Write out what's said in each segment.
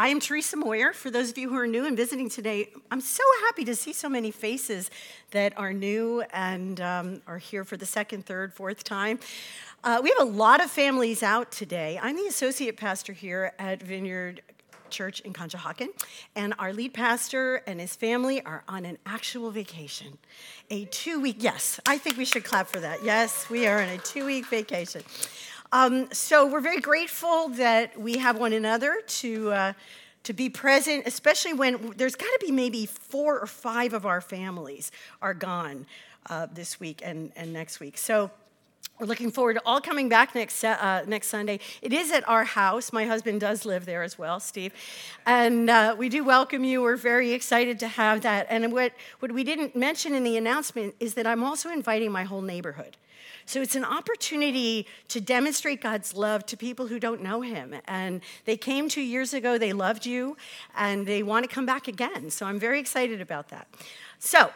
I am Teresa Moyer. For those of you who are new and visiting today, I'm so happy to see so many faces that are new and um, are here for the second, third, fourth time. Uh, we have a lot of families out today. I'm the associate pastor here at Vineyard Church in Conshohocken, and our lead pastor and his family are on an actual vacation. A two week, yes, I think we should clap for that. Yes, we are on a two week vacation. Um, so we're very grateful that we have one another to. Uh, to be present, especially when there's got to be maybe four or five of our families are gone uh, this week and, and next week. So we're looking forward to all coming back next, uh, next Sunday. It is at our house. My husband does live there as well, Steve. And uh, we do welcome you. We're very excited to have that. And what, what we didn't mention in the announcement is that I'm also inviting my whole neighborhood. So it's an opportunity to demonstrate God's love to people who don't know Him. And they came two years ago, they loved you, and they want to come back again. So I'm very excited about that. So,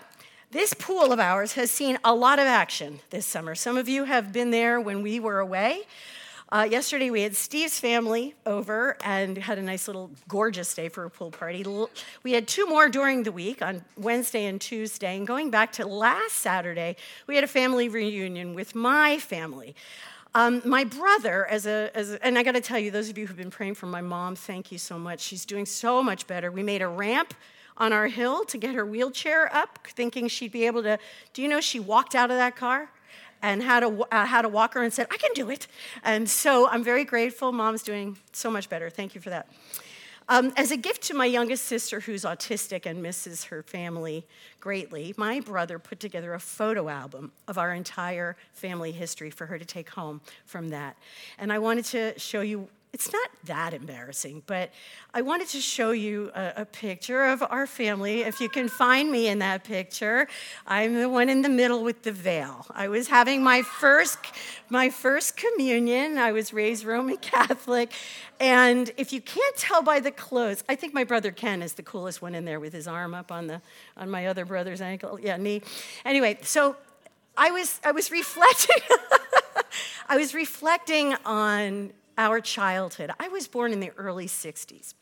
this pool of ours has seen a lot of action this summer. Some of you have been there when we were away. Uh, yesterday, we had Steve's family over and had a nice little gorgeous day for a pool party. We had two more during the week on Wednesday and Tuesday. And going back to last Saturday, we had a family reunion with my family. Um, my brother, as a, as a and I got to tell you, those of you who've been praying for my mom, thank you so much. She's doing so much better. We made a ramp on our hill to get her wheelchair up, thinking she'd be able to. Do you know she walked out of that car? and had a, uh, had a walker and said, I can do it. And so I'm very grateful. Mom's doing so much better. Thank you for that. Um, as a gift to my youngest sister, who's autistic and misses her family greatly, my brother put together a photo album of our entire family history for her to take home from that. And I wanted to show you it's not that embarrassing, but I wanted to show you a, a, picture of our family. If you can find me in that picture, I'm the one in the middle with the veil. I was having my first, my first communion. I was raised Roman Catholic. And if you can't tell by the clothes, I think my brother Ken is the coolest one in there with his arm up on, the, on my other brother's ankle. Yeah, knee. Anyway, so I was, I was reflecting. I was reflecting on our childhood. I was born in the early 60s.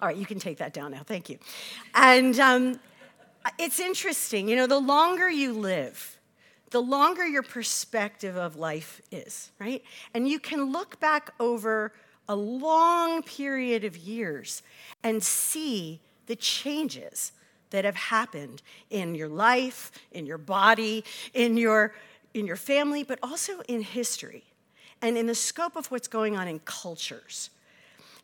All right, you can take that down now. Thank you. And um, it's interesting, you know, the longer you live, the longer your perspective of life is, right? And you can look back over a long period of years and see the changes that have happened in your life, in your body, in your, in your family, but also in history and in the scope of what's going on in cultures.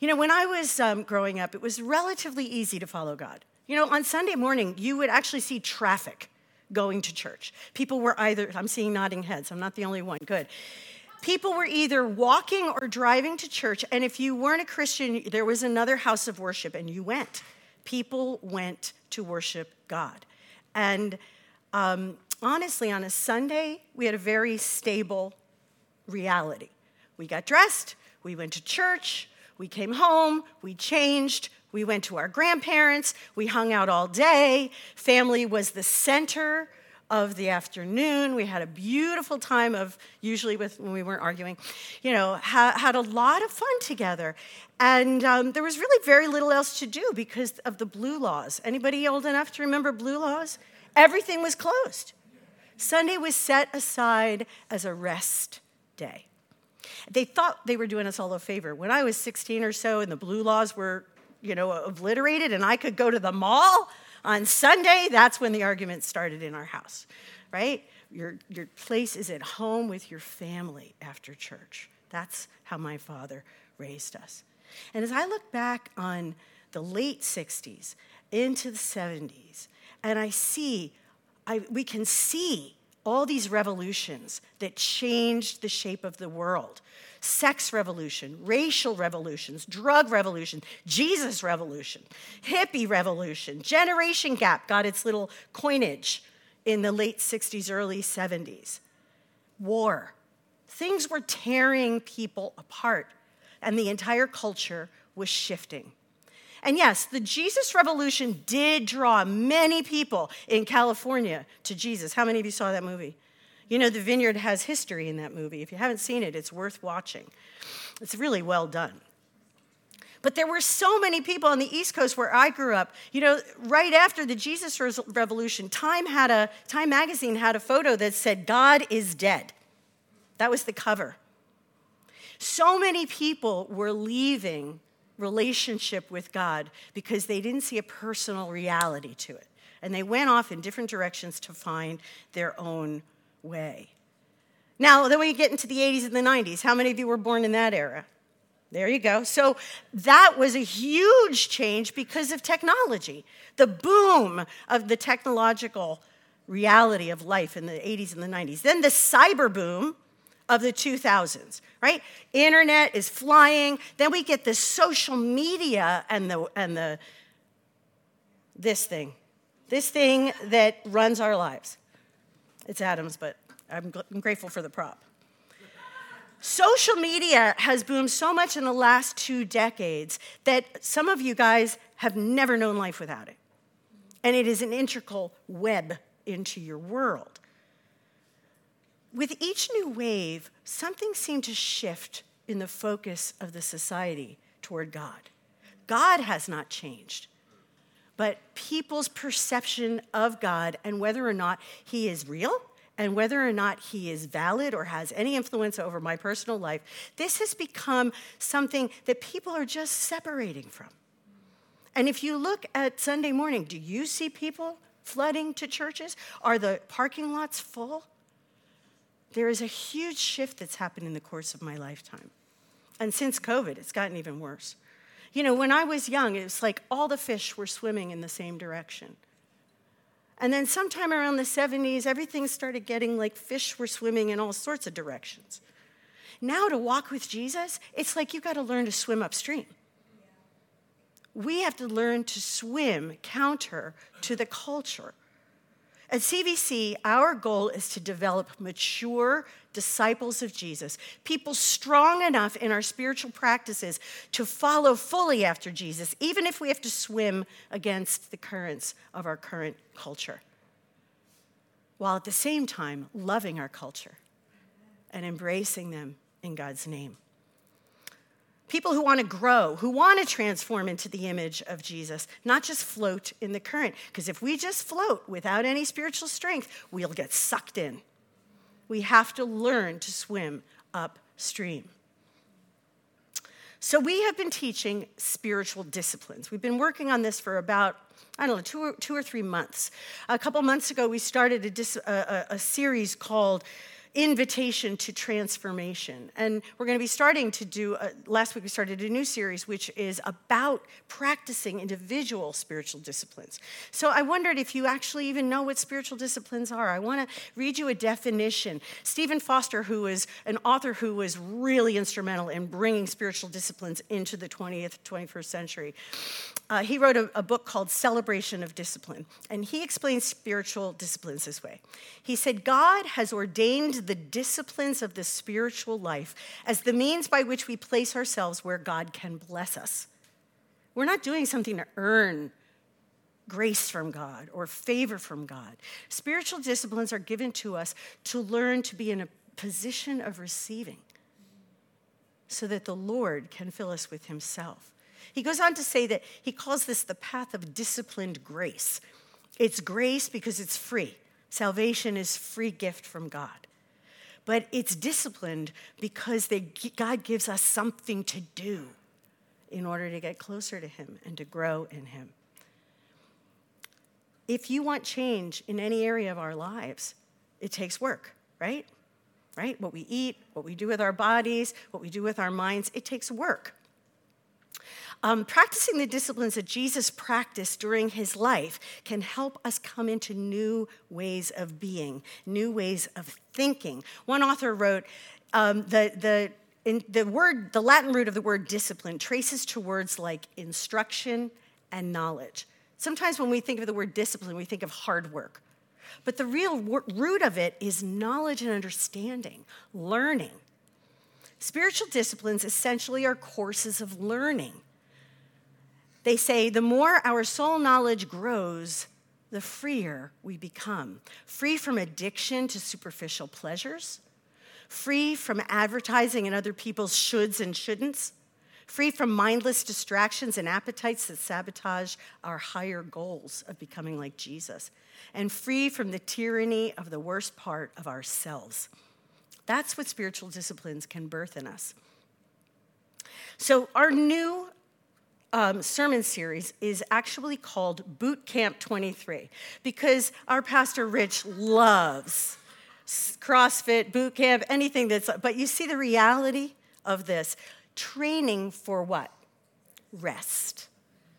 You know, when I was um, growing up, it was relatively easy to follow God. You know, on Sunday morning, you would actually see traffic going to church. People were either, I'm seeing nodding heads, I'm not the only one, good. People were either walking or driving to church, and if you weren't a Christian, there was another house of worship, and you went. People went to worship God. And um, honestly, on a Sunday, we had a very stable reality. We got dressed, we went to church, we came home, we changed, we went to our grandparents, we hung out all day. Family was the center of the afternoon. We had a beautiful time of, usually with when we weren't arguing, you know, ha- had a lot of fun together. And um, there was really very little else to do because of the blue laws. Anybody old enough to remember blue laws? Everything was closed. Sunday was set aside as a rest day. They thought they were doing us all a favor. When I was 16 or so and the blue laws were, you know, obliterated and I could go to the mall on Sunday, that's when the argument started in our house, right? Your, your place is at home with your family after church. That's how my father raised us. And as I look back on the late 60s into the 70s, and I see, I, we can see all these revolutions that changed the shape of the world sex revolution, racial revolutions, drug revolution, Jesus revolution, hippie revolution, generation gap got its little coinage in the late 60s, early 70s. War. Things were tearing people apart, and the entire culture was shifting. And yes, the Jesus Revolution did draw many people in California to Jesus. How many of you saw that movie? You know, The Vineyard has history in that movie. If you haven't seen it, it's worth watching. It's really well done. But there were so many people on the East Coast where I grew up. You know, right after the Jesus Revolution, Time had a Time magazine had a photo that said God is dead. That was the cover. So many people were leaving relationship with God because they didn't see a personal reality to it. And they went off in different directions to find their own way. Now, then we get into the 80s and the 90s. How many of you were born in that era? There you go. So that was a huge change because of technology, the boom of the technological reality of life in the 80s and the 90s. Then the cyber boom of the 2000s, right? Internet is flying. Then we get the social media and the and the this thing. This thing that runs our lives. It's Adams, but I'm, I'm grateful for the prop. Social media has boomed so much in the last two decades that some of you guys have never known life without it. And it is an integral web into your world. With each new wave, something seemed to shift in the focus of the society toward God. God has not changed, but people's perception of God and whether or not He is real and whether or not he is valid or has any influence over my personal life, this has become something that people are just separating from. And if you look at Sunday morning, do you see people flooding to churches? Are the parking lots full? There is a huge shift that's happened in the course of my lifetime. And since COVID, it's gotten even worse. You know, when I was young, it was like all the fish were swimming in the same direction. And then sometime around the 70s, everything started getting like fish were swimming in all sorts of directions. Now, to walk with Jesus, it's like you've got to learn to swim upstream. We have to learn to swim counter to the culture. At CVC, our goal is to develop mature disciples of Jesus, people strong enough in our spiritual practices to follow fully after Jesus, even if we have to swim against the currents of our current culture, while at the same time loving our culture and embracing them in God's name people who want to grow, who want to transform into the image of Jesus, not just float in the current. Because if we just float without any spiritual strength, we'll get sucked in. We have to learn to swim upstream. So, we have been teaching spiritual disciplines. We've been working on this for about, I don't know, two or, two or three months. A couple months ago, we started a, dis, a, a, a series called invitation to transformation. And we're going to be starting to do, a, last week we started a new series which is about practicing individual spiritual disciplines. So I wondered if you actually even know what spiritual disciplines are. I want to read you a definition. Stephen Foster, who is an author who was really instrumental in bringing spiritual disciplines into the 20th, 21st century, uh, he wrote a, a book called Celebration of Discipline. And he explains spiritual disciplines this way. He said, God has ordained the disciplines of the spiritual life as the means by which we place ourselves where God can bless us. We're not doing something to earn grace from God or favor from God. Spiritual disciplines are given to us to learn to be in a position of receiving so that the Lord can fill us with Himself. He goes on to say that he calls this the path of disciplined grace. It's grace because it's free. Salvation is free gift from God but it's disciplined because they, God gives us something to do in order to get closer to Him and to grow in Him. If you want change in any area of our lives, it takes work, right? Right? What we eat, what we do with our bodies, what we do with our minds, it takes work. Um, practicing the disciplines that Jesus practiced during his life can help us come into new ways of being, new ways of thinking. One author wrote, um, the, the, in the word, the Latin root of the word discipline traces to words like instruction and knowledge. Sometimes when we think of the word discipline, we think of hard work. But the real root of it is knowledge and understanding, learning. Spiritual disciplines essentially are courses of learning. They say the more our soul knowledge grows, the freer we become. Free from addiction to superficial pleasures, free from advertising and other people's shoulds and shouldn'ts, free from mindless distractions and appetites that sabotage our higher goals of becoming like Jesus, and free from the tyranny of the worst part of ourselves. That's what spiritual disciplines can birth in us. So, our new um, sermon series is actually called Boot Camp 23 because our pastor Rich loves CrossFit, boot camp, anything that's, but you see the reality of this training for what? Rest.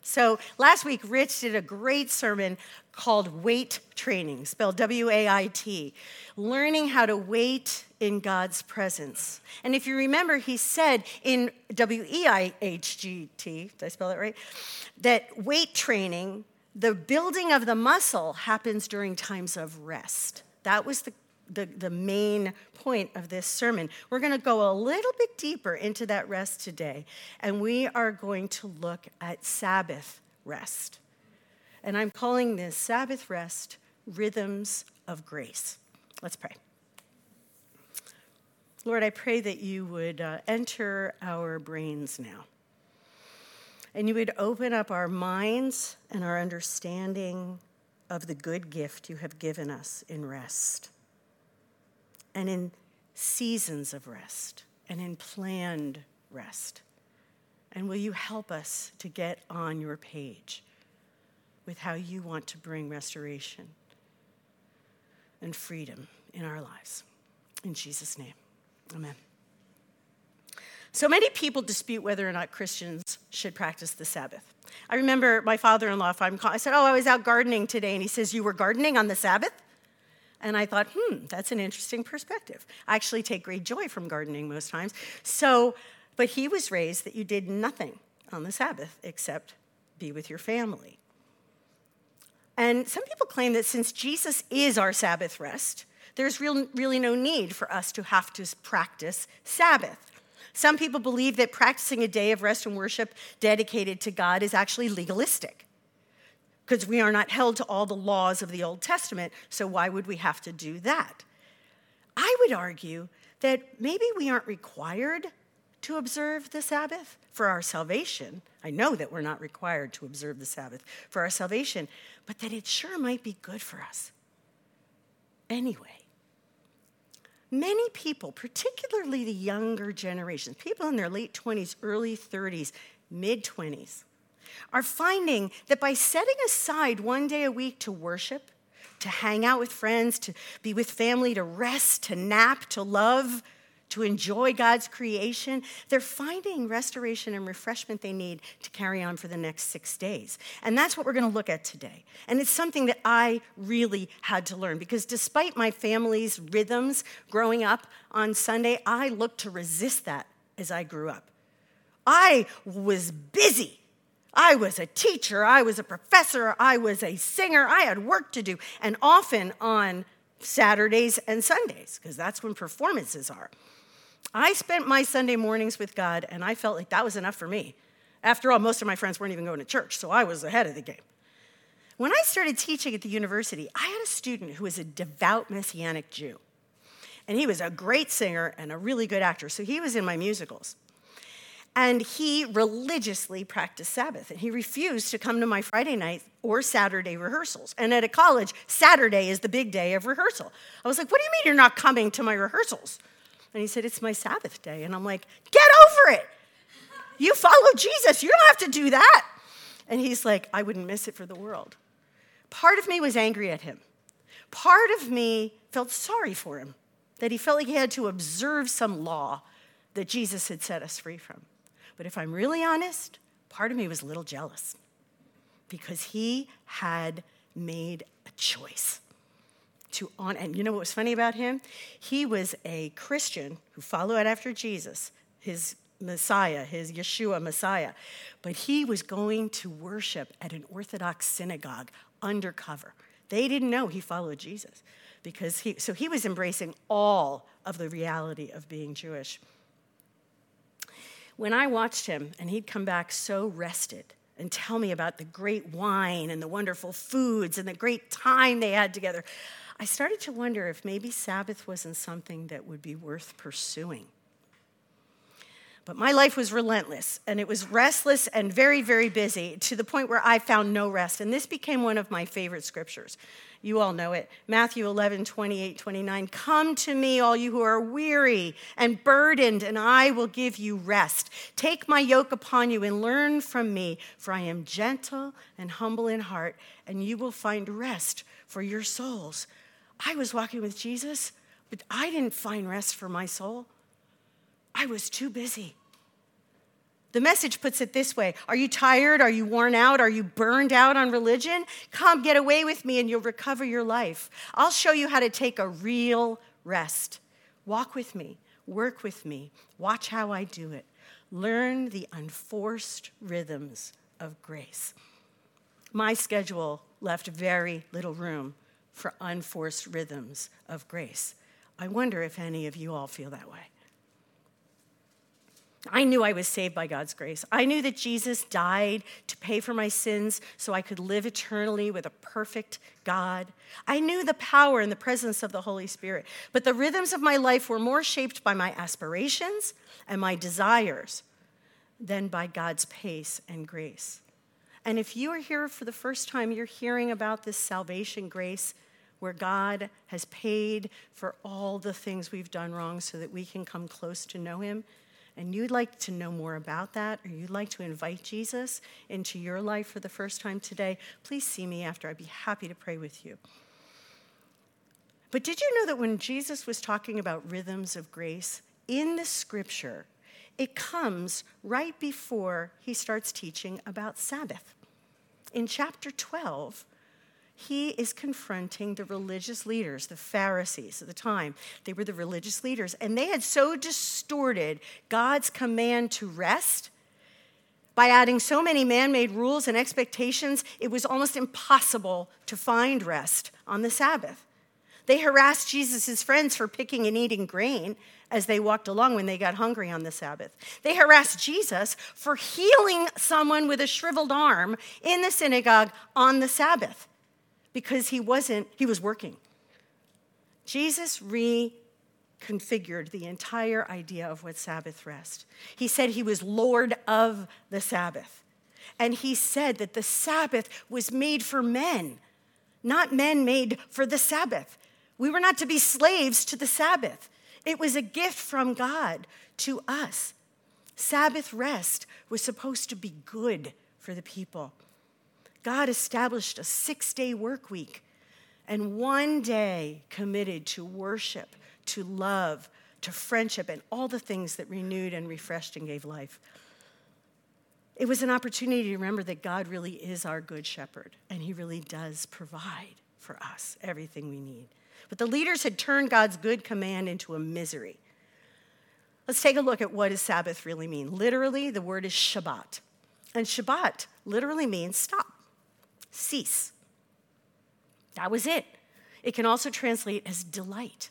So last week, Rich did a great sermon called Wait Training, spelled W A I T, learning how to wait in God's presence. And if you remember, he said in W E I H G T, did I spell that right? That weight training, the building of the muscle happens during times of rest. That was the the, the main point of this sermon. We're going to go a little bit deeper into that rest today, and we are going to look at Sabbath rest. And I'm calling this Sabbath rest rhythms of grace. Let's pray. Lord, I pray that you would uh, enter our brains now. And you would open up our minds and our understanding of the good gift you have given us in rest and in seasons of rest and in planned rest. And will you help us to get on your page with how you want to bring restoration and freedom in our lives? In Jesus' name, amen. So many people dispute whether or not Christians should practice the Sabbath. I remember my father in law, I said, Oh, I was out gardening today. And he says, You were gardening on the Sabbath? And I thought, hmm, that's an interesting perspective. I actually take great joy from gardening most times. So, but he was raised that you did nothing on the Sabbath except be with your family. And some people claim that since Jesus is our Sabbath rest, there's real, really no need for us to have to practice Sabbath. Some people believe that practicing a day of rest and worship dedicated to God is actually legalistic because we are not held to all the laws of the Old Testament, so why would we have to do that? I would argue that maybe we aren't required to observe the Sabbath for our salvation. I know that we're not required to observe the Sabbath for our salvation, but that it sure might be good for us. Anyway, many people, particularly the younger generations, people in their late 20s, early 30s, mid 20s, are finding that by setting aside one day a week to worship, to hang out with friends, to be with family, to rest, to nap, to love, to enjoy God's creation, they're finding restoration and refreshment they need to carry on for the next six days. And that's what we're going to look at today. And it's something that I really had to learn because despite my family's rhythms growing up on Sunday, I looked to resist that as I grew up. I was busy I was a teacher, I was a professor, I was a singer, I had work to do, and often on Saturdays and Sundays, because that's when performances are. I spent my Sunday mornings with God, and I felt like that was enough for me. After all, most of my friends weren't even going to church, so I was ahead of the game. When I started teaching at the university, I had a student who was a devout Messianic Jew. And he was a great singer and a really good actor, so he was in my musicals. And he religiously practiced Sabbath. And he refused to come to my Friday night or Saturday rehearsals. And at a college, Saturday is the big day of rehearsal. I was like, What do you mean you're not coming to my rehearsals? And he said, It's my Sabbath day. And I'm like, Get over it. You follow Jesus. You don't have to do that. And he's like, I wouldn't miss it for the world. Part of me was angry at him. Part of me felt sorry for him, that he felt like he had to observe some law that Jesus had set us free from. But if I'm really honest, part of me was a little jealous because he had made a choice to on and you know what was funny about him? He was a christian who followed after jesus his messiah his yeshua messiah but he was going to worship at an orthodox synagogue undercover. They didn't know he followed jesus because he so he was embracing all of the reality of being jewish when I watched him and he'd come back so rested and tell me about the great wine and the wonderful foods and the great time they had together, I started to wonder if maybe Sabbath wasn't something that would be worth pursuing. But my life was relentless and it was restless and very, very busy to the point where I found no rest. And this became one of my favorite scriptures. You all know it. Matthew 11, 28, 29. Come to me, all you who are weary and burdened, and I will give you rest. Take my yoke upon you and learn from me, for I am gentle and humble in heart, and you will find rest for your souls. I was walking with Jesus, but I didn't find rest for my soul. I was too busy. The message puts it this way Are you tired? Are you worn out? Are you burned out on religion? Come, get away with me and you'll recover your life. I'll show you how to take a real rest. Walk with me, work with me, watch how I do it. Learn the unforced rhythms of grace. My schedule left very little room for unforced rhythms of grace. I wonder if any of you all feel that way. I knew I was saved by God's grace. I knew that Jesus died to pay for my sins so I could live eternally with a perfect God. I knew the power and the presence of the Holy Spirit. But the rhythms of my life were more shaped by my aspirations and my desires than by God's pace and grace. And if you are here for the first time, you're hearing about this salvation grace where God has paid for all the things we've done wrong so that we can come close to know Him and you'd like to know more about that, or you'd like to invite Jesus into your life for the first time today, please see me after. I'd be happy to pray with you. But did you know that when Jesus was talking about rhythms of grace in the scripture, it comes right before he starts teaching about Sabbath. In chapter 12, he is confronting the religious leaders, the Pharisees at the time. They were the religious leaders, and they had so distorted God's command to rest by adding so many man made rules and expectations, it was almost impossible to find rest on the Sabbath. They harassed Jesus' friends for picking and eating grain as they walked along when they got hungry on the Sabbath. They harassed Jesus for healing someone with a shriveled arm in the synagogue on the Sabbath because he wasn't, he was working. Jesus reconfigured the entire idea of what Sabbath rest. He said he was Lord of the Sabbath. And he said that the Sabbath was made for men, not men made for the Sabbath. We were not to be slaves to the Sabbath. It was a gift from God to us. Sabbath rest was supposed to be good for the people. God established a six day work week and one day committed to worship, to love, to friendship, and all the things that renewed and refreshed and gave life. It was an opportunity to remember that God really is our good shepherd, and he really does provide for us everything we need. But the leaders had turned God's good command into a misery. Let's take a look at what does Sabbath really mean. Literally, the word is Shabbat. And Shabbat literally means stop cease. That was it. It can also translate as delight.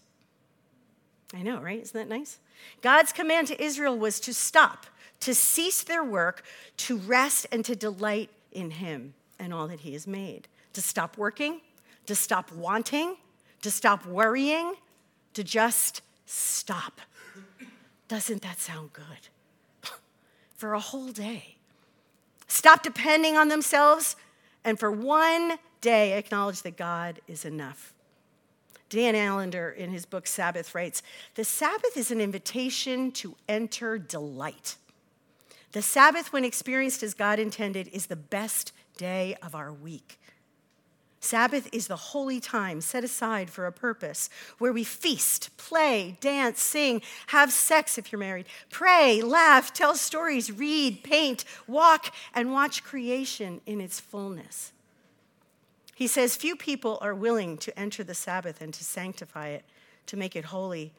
I know, right? Isn't that nice? God's command to Israel was to stop, to cease their work, to rest, and to delight in Him and all that He has made. To stop working, to stop wanting, to stop worrying, to just stop. Doesn't that sound good? For a whole day. Stop depending on themselves and for one day acknowledge that God is enough. Dan Allender, in his book Sabbath, writes The Sabbath is an invitation to enter delight. The Sabbath, when experienced as God intended, is the best day of our week. Sabbath is the holy time set aside for a purpose where we feast, play, dance, sing, have sex if you're married, pray, laugh, tell stories, read, paint, walk, and watch creation in its fullness. He says, Few people are willing to enter the Sabbath and to sanctify it, to make it holy.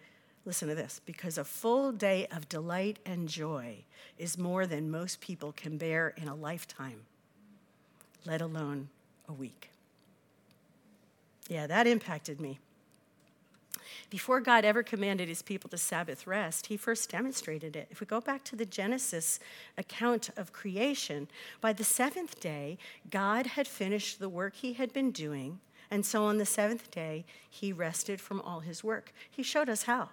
Listen to this because a full day of delight and joy is more than most people can bear in a lifetime, let alone a week. Yeah, that impacted me. Before God ever commanded his people to Sabbath rest, he first demonstrated it. If we go back to the Genesis account of creation, by the seventh day, God had finished the work he had been doing, and so on the seventh day, he rested from all his work. He showed us how.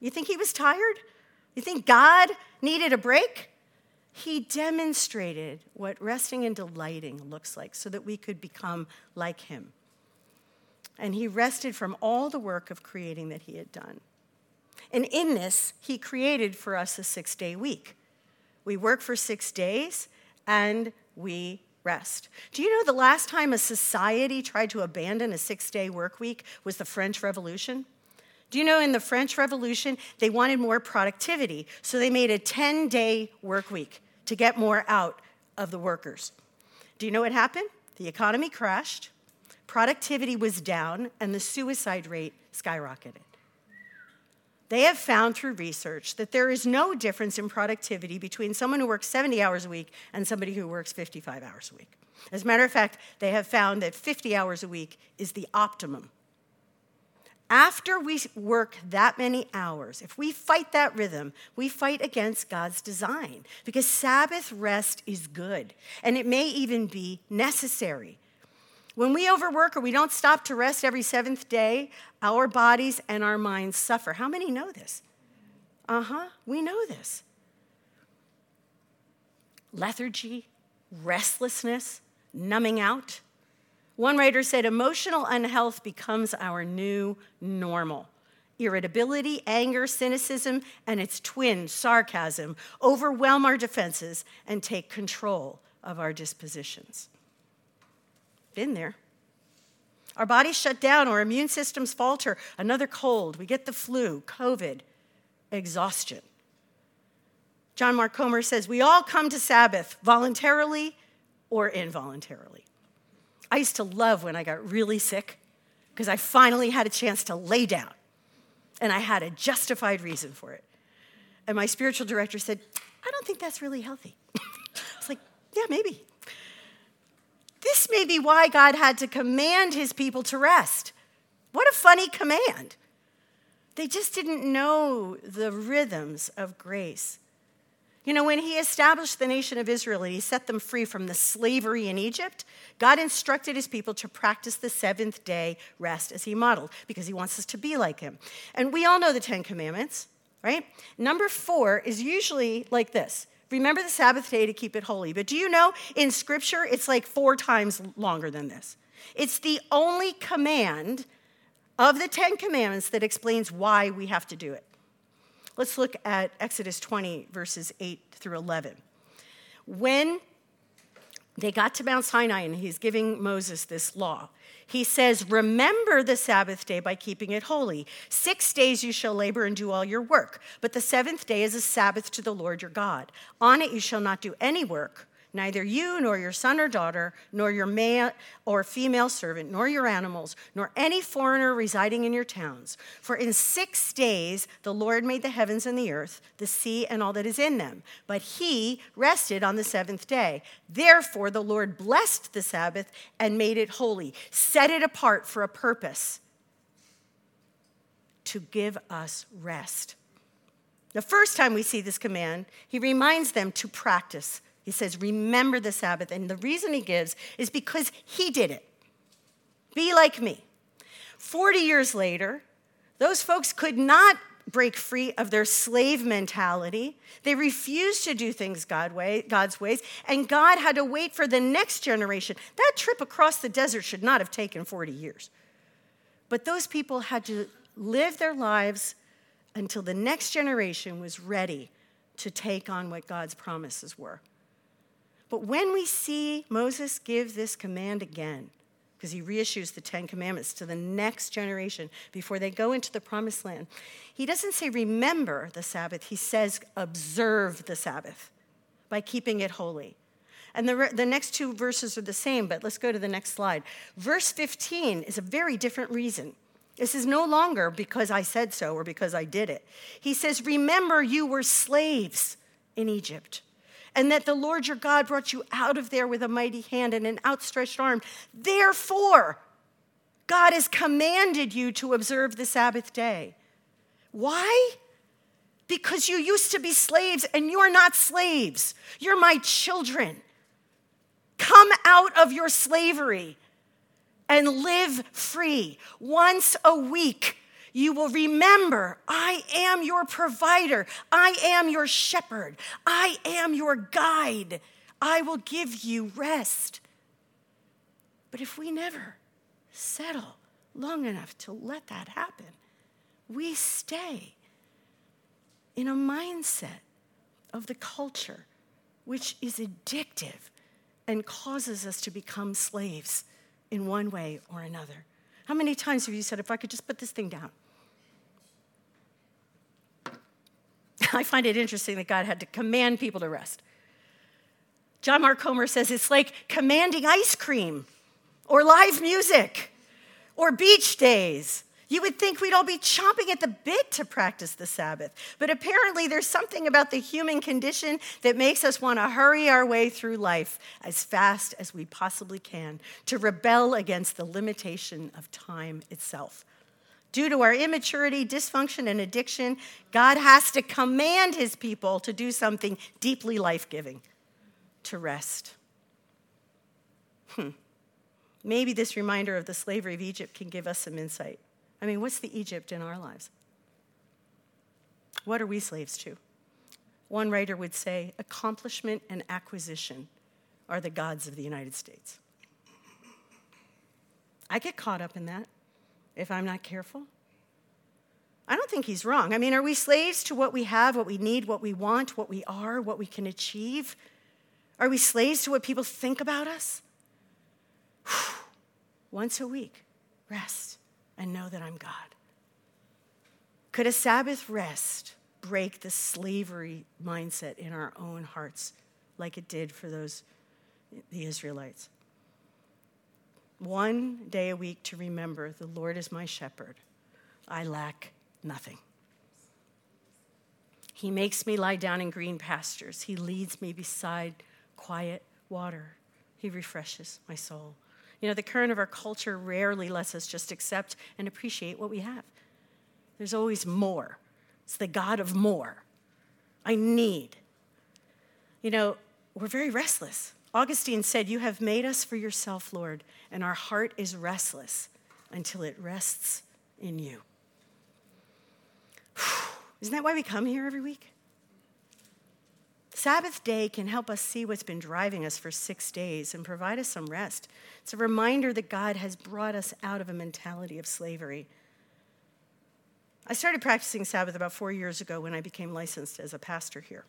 You think he was tired? You think God needed a break? He demonstrated what resting and delighting looks like so that we could become like Him. And He rested from all the work of creating that He had done. And in this, He created for us a six day week. We work for six days and we rest. Do you know the last time a society tried to abandon a six day work week was the French Revolution? Do you know in the French Revolution, they wanted more productivity, so they made a 10 day work week to get more out of the workers. Do you know what happened? The economy crashed, productivity was down, and the suicide rate skyrocketed. They have found through research that there is no difference in productivity between someone who works 70 hours a week and somebody who works 55 hours a week. As a matter of fact, they have found that 50 hours a week is the optimum. After we work that many hours, if we fight that rhythm, we fight against God's design because Sabbath rest is good and it may even be necessary. When we overwork or we don't stop to rest every seventh day, our bodies and our minds suffer. How many know this? Uh huh, we know this. Lethargy, restlessness, numbing out. One writer said emotional unhealth becomes our new normal. Irritability, anger, cynicism, and its twin, sarcasm, overwhelm our defenses and take control of our dispositions. Been there. Our bodies shut down, our immune systems falter, another cold, we get the flu, COVID, exhaustion. John Mark Comer says, We all come to Sabbath voluntarily or involuntarily. I used to love when I got really sick because I finally had a chance to lay down and I had a justified reason for it. And my spiritual director said, I don't think that's really healthy. I was like, Yeah, maybe. This may be why God had to command his people to rest. What a funny command. They just didn't know the rhythms of grace. You know, when he established the nation of Israel and he set them free from the slavery in Egypt, God instructed his people to practice the seventh day rest as he modeled because he wants us to be like him. And we all know the Ten Commandments, right? Number four is usually like this Remember the Sabbath day to keep it holy. But do you know in Scripture, it's like four times longer than this? It's the only command of the Ten Commandments that explains why we have to do it. Let's look at Exodus 20, verses 8 through 11. When they got to Mount Sinai and he's giving Moses this law, he says, Remember the Sabbath day by keeping it holy. Six days you shall labor and do all your work, but the seventh day is a Sabbath to the Lord your God. On it you shall not do any work neither you nor your son or daughter, nor your male or female servant, nor your animals, nor any foreigner residing in your towns. For in six days the Lord made the heavens and the earth, the sea, and all that is in them. But he rested on the seventh day. Therefore the Lord blessed the Sabbath and made it holy, set it apart for a purpose to give us rest. The first time we see this command, he reminds them to practice he says, Remember the Sabbath. And the reason he gives is because he did it. Be like me. 40 years later, those folks could not break free of their slave mentality. They refused to do things God way, God's ways, and God had to wait for the next generation. That trip across the desert should not have taken 40 years. But those people had to live their lives until the next generation was ready to take on what God's promises were. But when we see Moses give this command again, because he reissues the Ten Commandments to the next generation before they go into the promised land, he doesn't say remember the Sabbath, he says observe the Sabbath by keeping it holy. And the, the next two verses are the same, but let's go to the next slide. Verse 15 is a very different reason. This is no longer because I said so or because I did it. He says, Remember, you were slaves in Egypt and that the Lord your God brought you out of there with a mighty hand and an outstretched arm. Therefore, God has commanded you to observe the Sabbath day. Why? Because you used to be slaves and you're not slaves. You're my children. Come out of your slavery and live free. Once a week, you will remember I am your provider, I am your shepherd, I am your guide. I will give you rest. But if we never settle long enough to let that happen, we stay in a mindset of the culture which is addictive and causes us to become slaves in one way or another. How many times have you said, if I could just put this thing down? I find it interesting that God had to command people to rest. John Mark Comer says it's like commanding ice cream or live music or beach days. You would think we'd all be chomping at the bit to practice the Sabbath. But apparently, there's something about the human condition that makes us want to hurry our way through life as fast as we possibly can to rebel against the limitation of time itself. Due to our immaturity, dysfunction, and addiction, God has to command his people to do something deeply life giving to rest. Hmm. Maybe this reminder of the slavery of Egypt can give us some insight. I mean, what's the Egypt in our lives? What are we slaves to? One writer would say accomplishment and acquisition are the gods of the United States. I get caught up in that if I'm not careful. I don't think he's wrong. I mean, are we slaves to what we have, what we need, what we want, what we are, what we can achieve? Are we slaves to what people think about us? Once a week, rest and know that I'm God. Could a Sabbath rest break the slavery mindset in our own hearts like it did for those the Israelites? One day a week to remember the Lord is my shepherd. I lack nothing. He makes me lie down in green pastures. He leads me beside quiet water. He refreshes my soul. You know, the current of our culture rarely lets us just accept and appreciate what we have. There's always more. It's the God of more. I need. You know, we're very restless. Augustine said, You have made us for yourself, Lord, and our heart is restless until it rests in you. Isn't that why we come here every week? Sabbath day can help us see what's been driving us for six days and provide us some rest. It's a reminder that God has brought us out of a mentality of slavery. I started practicing Sabbath about four years ago when I became licensed as a pastor here.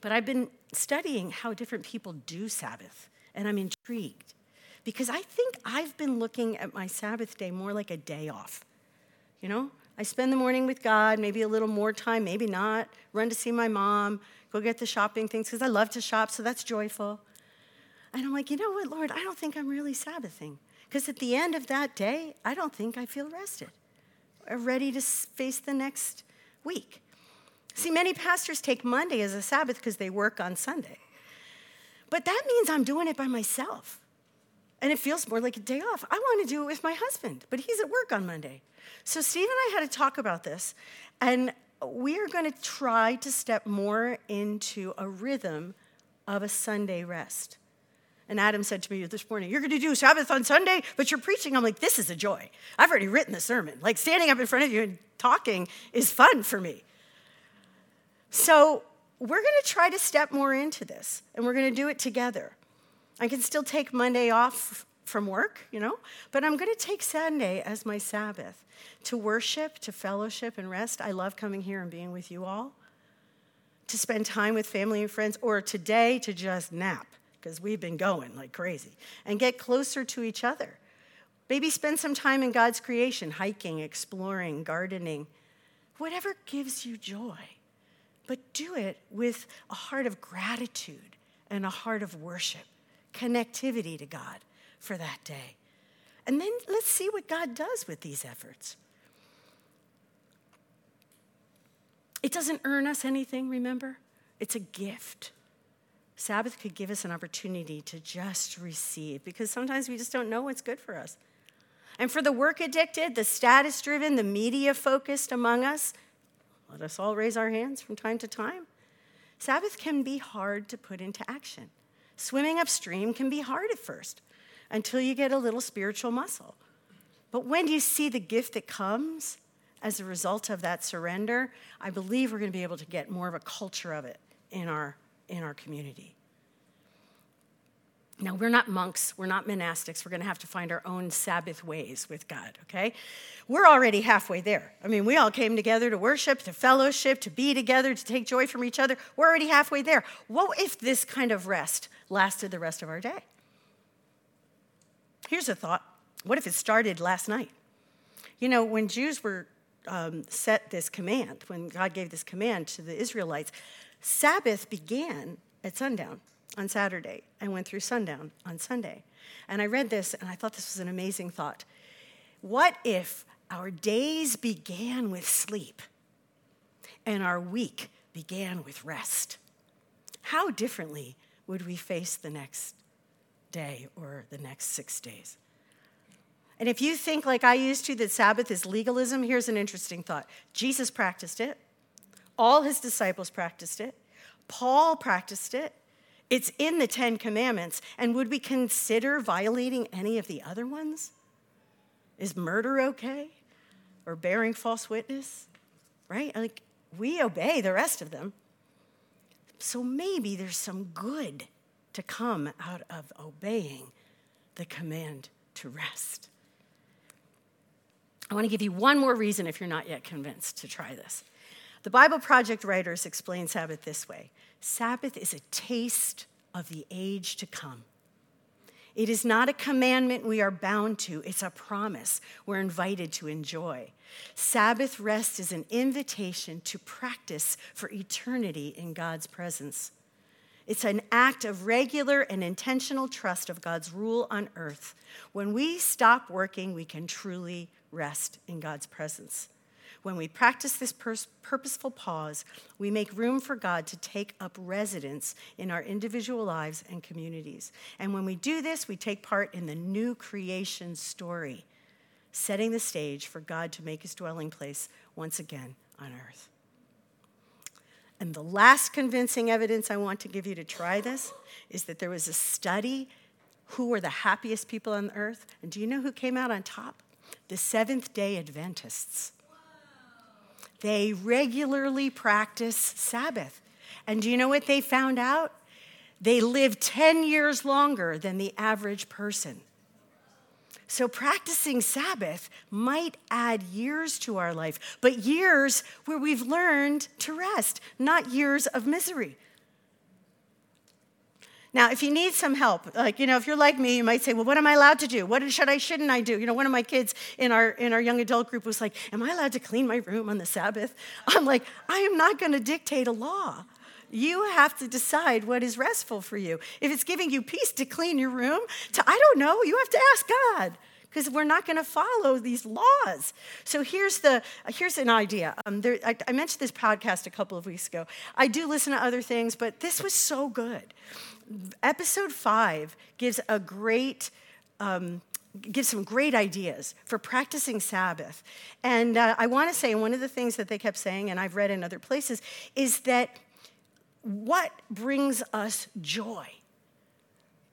But I've been studying how different people do Sabbath, and I'm intrigued because I think I've been looking at my Sabbath day more like a day off. You know, I spend the morning with God, maybe a little more time, maybe not, run to see my mom, go get the shopping things because I love to shop, so that's joyful. And I'm like, you know what, Lord, I don't think I'm really Sabbathing. Because at the end of that day, I don't think I feel rested or ready to face the next week. See, many pastors take Monday as a Sabbath because they work on Sunday. But that means I'm doing it by myself. And it feels more like a day off. I want to do it with my husband, but he's at work on Monday. So Steve and I had to talk about this. And we are going to try to step more into a rhythm of a Sunday rest. And Adam said to me this morning, You're going to do Sabbath on Sunday, but you're preaching. I'm like, This is a joy. I've already written the sermon. Like, standing up in front of you and talking is fun for me. So, we're going to try to step more into this, and we're going to do it together. I can still take Monday off from work, you know, but I'm going to take Sunday as my Sabbath to worship, to fellowship, and rest. I love coming here and being with you all, to spend time with family and friends, or today to just nap, because we've been going like crazy, and get closer to each other. Maybe spend some time in God's creation, hiking, exploring, gardening, whatever gives you joy. But do it with a heart of gratitude and a heart of worship, connectivity to God for that day. And then let's see what God does with these efforts. It doesn't earn us anything, remember? It's a gift. Sabbath could give us an opportunity to just receive because sometimes we just don't know what's good for us. And for the work addicted, the status driven, the media focused among us, let us all raise our hands from time to time. Sabbath can be hard to put into action. Swimming upstream can be hard at first until you get a little spiritual muscle. But when you see the gift that comes as a result of that surrender, I believe we're going to be able to get more of a culture of it in our, in our community. Now, we're not monks, we're not monastics. We're going to have to find our own Sabbath ways with God, okay? We're already halfway there. I mean, we all came together to worship, to fellowship, to be together, to take joy from each other. We're already halfway there. What if this kind of rest lasted the rest of our day? Here's a thought what if it started last night? You know, when Jews were um, set this command, when God gave this command to the Israelites, Sabbath began at sundown on Saturday and went through sundown on Sunday. And I read this and I thought this was an amazing thought. What if our days began with sleep and our week began with rest? How differently would we face the next day or the next six days? And if you think, like I used to, that Sabbath is legalism, here's an interesting thought Jesus practiced it, all his disciples practiced it, Paul practiced it. It's in the Ten Commandments. And would we consider violating any of the other ones? Is murder okay? Or bearing false witness? Right? Like, we obey the rest of them. So maybe there's some good to come out of obeying the command to rest. I want to give you one more reason if you're not yet convinced to try this. The Bible Project writers explain Sabbath this way Sabbath is a taste of the age to come. It is not a commandment we are bound to, it's a promise we're invited to enjoy. Sabbath rest is an invitation to practice for eternity in God's presence. It's an act of regular and intentional trust of God's rule on earth. When we stop working, we can truly rest in God's presence. When we practice this purposeful pause, we make room for God to take up residence in our individual lives and communities. And when we do this, we take part in the new creation story, setting the stage for God to make his dwelling place once again on earth. And the last convincing evidence I want to give you to try this is that there was a study who were the happiest people on earth. And do you know who came out on top? The Seventh day Adventists. They regularly practice Sabbath. And do you know what they found out? They live 10 years longer than the average person. So, practicing Sabbath might add years to our life, but years where we've learned to rest, not years of misery. Now, if you need some help, like, you know, if you're like me, you might say, well, what am I allowed to do? What should I, shouldn't I do? You know, one of my kids in our, in our young adult group was like, am I allowed to clean my room on the Sabbath? I'm like, I am not going to dictate a law. You have to decide what is restful for you. If it's giving you peace to clean your room, to, I don't know, you have to ask God because we're not going to follow these laws. So here's the here's an idea. Um, there, I, I mentioned this podcast a couple of weeks ago. I do listen to other things, but this was so good. Episode five gives a great. Um, gives some great ideas for practicing Sabbath. And uh, I want to say, one of the things that they kept saying, and I've read in other places, is that what brings us joy?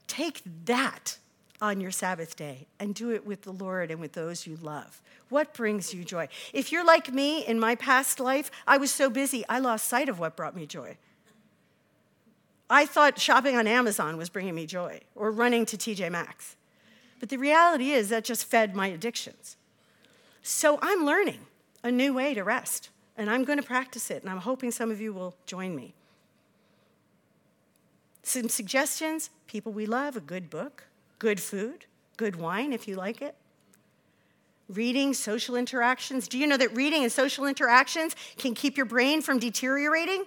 Take that on your Sabbath day and do it with the Lord and with those you love. What brings you joy? If you're like me in my past life, I was so busy, I lost sight of what brought me joy. I thought shopping on Amazon was bringing me joy or running to TJ Maxx. But the reality is that just fed my addictions. So I'm learning a new way to rest, and I'm going to practice it, and I'm hoping some of you will join me. Some suggestions people we love, a good book, good food, good wine if you like it. Reading, social interactions. Do you know that reading and social interactions can keep your brain from deteriorating?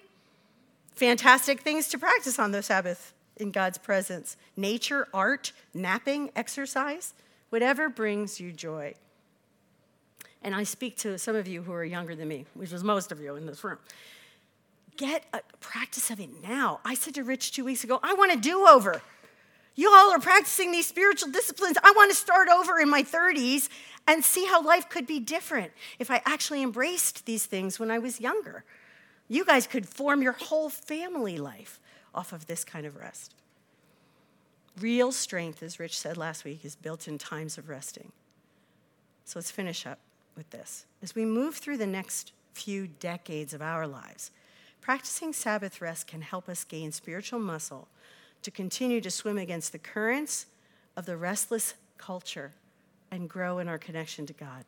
Fantastic things to practice on the Sabbath in God's presence. Nature, art, napping, exercise, whatever brings you joy. And I speak to some of you who are younger than me, which is most of you in this room. Get a practice of it now. I said to Rich two weeks ago, I want a do over. You all are practicing these spiritual disciplines. I want to start over in my 30s and see how life could be different if I actually embraced these things when I was younger. You guys could form your whole family life off of this kind of rest. Real strength, as Rich said last week, is built in times of resting. So let's finish up with this. As we move through the next few decades of our lives, practicing Sabbath rest can help us gain spiritual muscle to continue to swim against the currents of the restless culture and grow in our connection to God.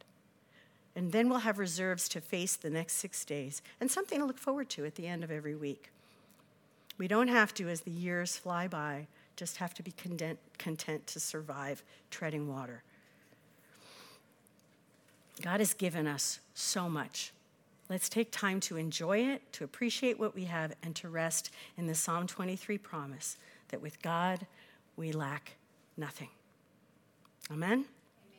And then we'll have reserves to face the next six days and something to look forward to at the end of every week. We don't have to, as the years fly by, just have to be content, content to survive treading water. God has given us so much. Let's take time to enjoy it, to appreciate what we have, and to rest in the Psalm 23 promise that with God we lack nothing. Amen?